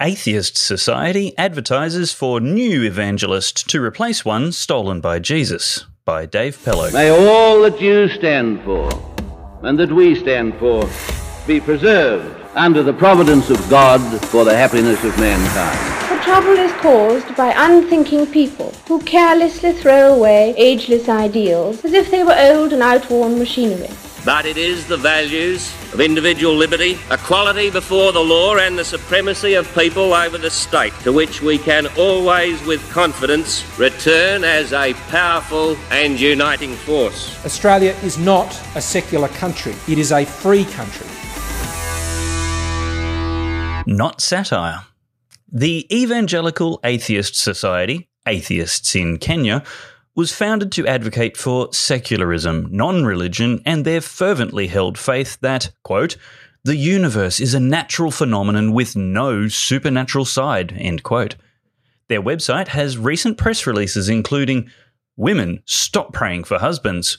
Atheist Society advertises for new evangelist to replace one stolen by Jesus by Dave Pellowe. May all that you stand for and that we stand for be preserved under the providence of God for the happiness of mankind. The trouble is caused by unthinking people who carelessly throw away ageless ideals as if they were old and outworn machinery. But it is the values of individual liberty, equality before the law, and the supremacy of people over the state to which we can always, with confidence, return as a powerful and uniting force. Australia is not a secular country, it is a free country. Not satire. The Evangelical Atheist Society, Atheists in Kenya, was founded to advocate for secularism, non religion, and their fervently held faith that, quote, the universe is a natural phenomenon with no supernatural side, end quote. Their website has recent press releases including Women, stop praying for husbands.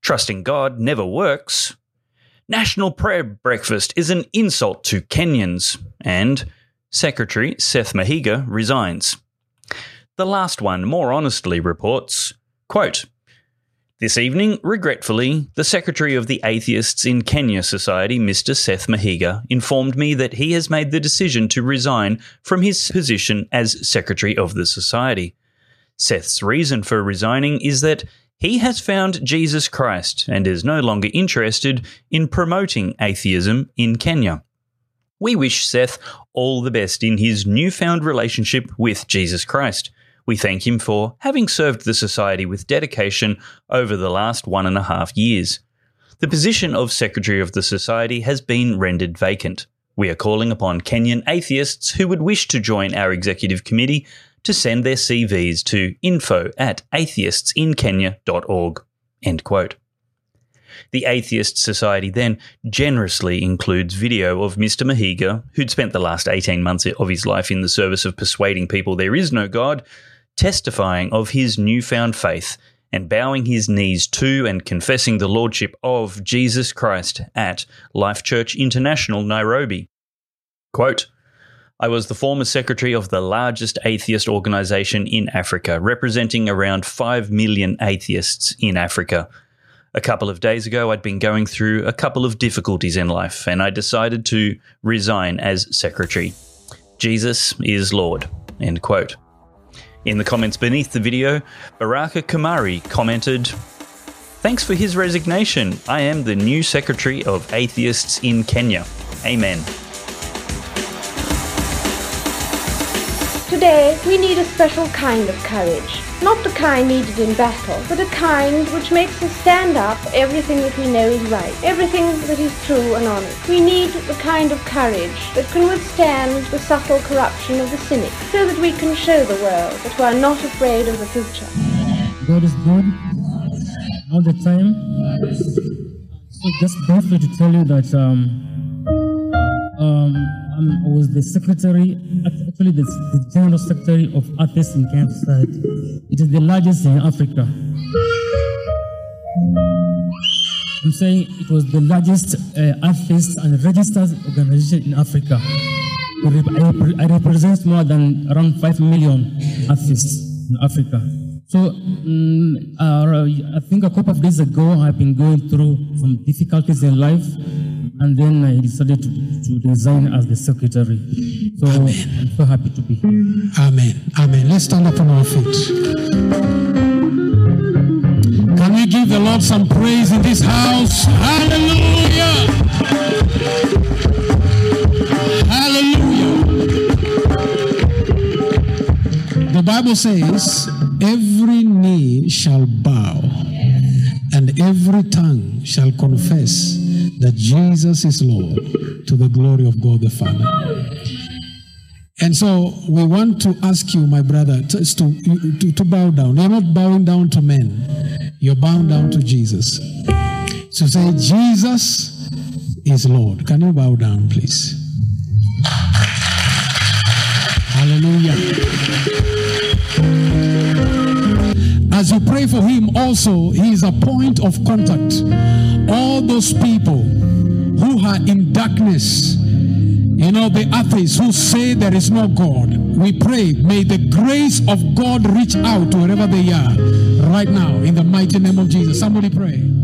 Trusting God never works. National Prayer Breakfast is an insult to Kenyans. And Secretary Seth Mahiga resigns. The last one more honestly reports, quote, this evening, regretfully, the Secretary of the Atheists in Kenya Society, Mr. Seth Mahiga, informed me that he has made the decision to resign from his position as Secretary of the Society. Seth's reason for resigning is that he has found Jesus Christ and is no longer interested in promoting atheism in Kenya. We wish Seth all the best in his newfound relationship with Jesus Christ. We thank him for having served the Society with dedication over the last one and a half years. The position of Secretary of the Society has been rendered vacant. We are calling upon Kenyan atheists who would wish to join our executive committee to send their CVs to info at atheistinkenya.org. End quote. The Atheist Society then generously includes video of Mr. Mahiga, who'd spent the last 18 months of his life in the service of persuading people there is no God, testifying of his newfound faith and bowing his knees to and confessing the lordship of Jesus Christ at Life Church International, Nairobi. Quote, I was the former secretary of the largest atheist organization in Africa, representing around 5 million atheists in Africa. A couple of days ago, I'd been going through a couple of difficulties in life, and I decided to resign as secretary. Jesus is Lord. End quote. In the comments beneath the video, Baraka Kamari commented, Thanks for his resignation. I am the new Secretary of Atheists in Kenya. Amen. Today, we need a special kind of courage. Not the kind needed in battle, but a kind which makes us stand up for everything that we know is right, everything that is true and honest. We need the kind of courage that can withstand the subtle corruption of the cynic, so that we can show the world that we are not afraid of the future. God is good all the time. So just briefly to tell you that um, um, I was the secretary, actually the, the general secretary of Atheists in Society. It is the largest in Africa. I'm saying it was the largest uh, atheist and registered organization in Africa. I, represent more than around 5 million atheists in Africa. So um, uh, I think a couple of days ago, I've been going through some difficulties in life and then I decided to, to resign as the secretary. So Amen. I'm so happy to be here. Amen. Amen. Let's stand up on our feet. Can we give the Lord some praise in this house? Hallelujah. Hallelujah. The Bible says, every knee shall bow and every tongue shall confess that Jesus is Lord to the glory of God the Father. And so we want to ask you, my brother, to, to, to, bow down. You're not bowing down to men, you're bowing down to Jesus. So say, Jesus is Lord. Can you bow down, please? Hallelujah. As you pray for him, also, he is a point of contact. All those people who are in darkness, You know, the atheists who say there is no God, we pray, may the grace of God reach out to wherever they are right now in the mighty name of Jesus. Somebody pray.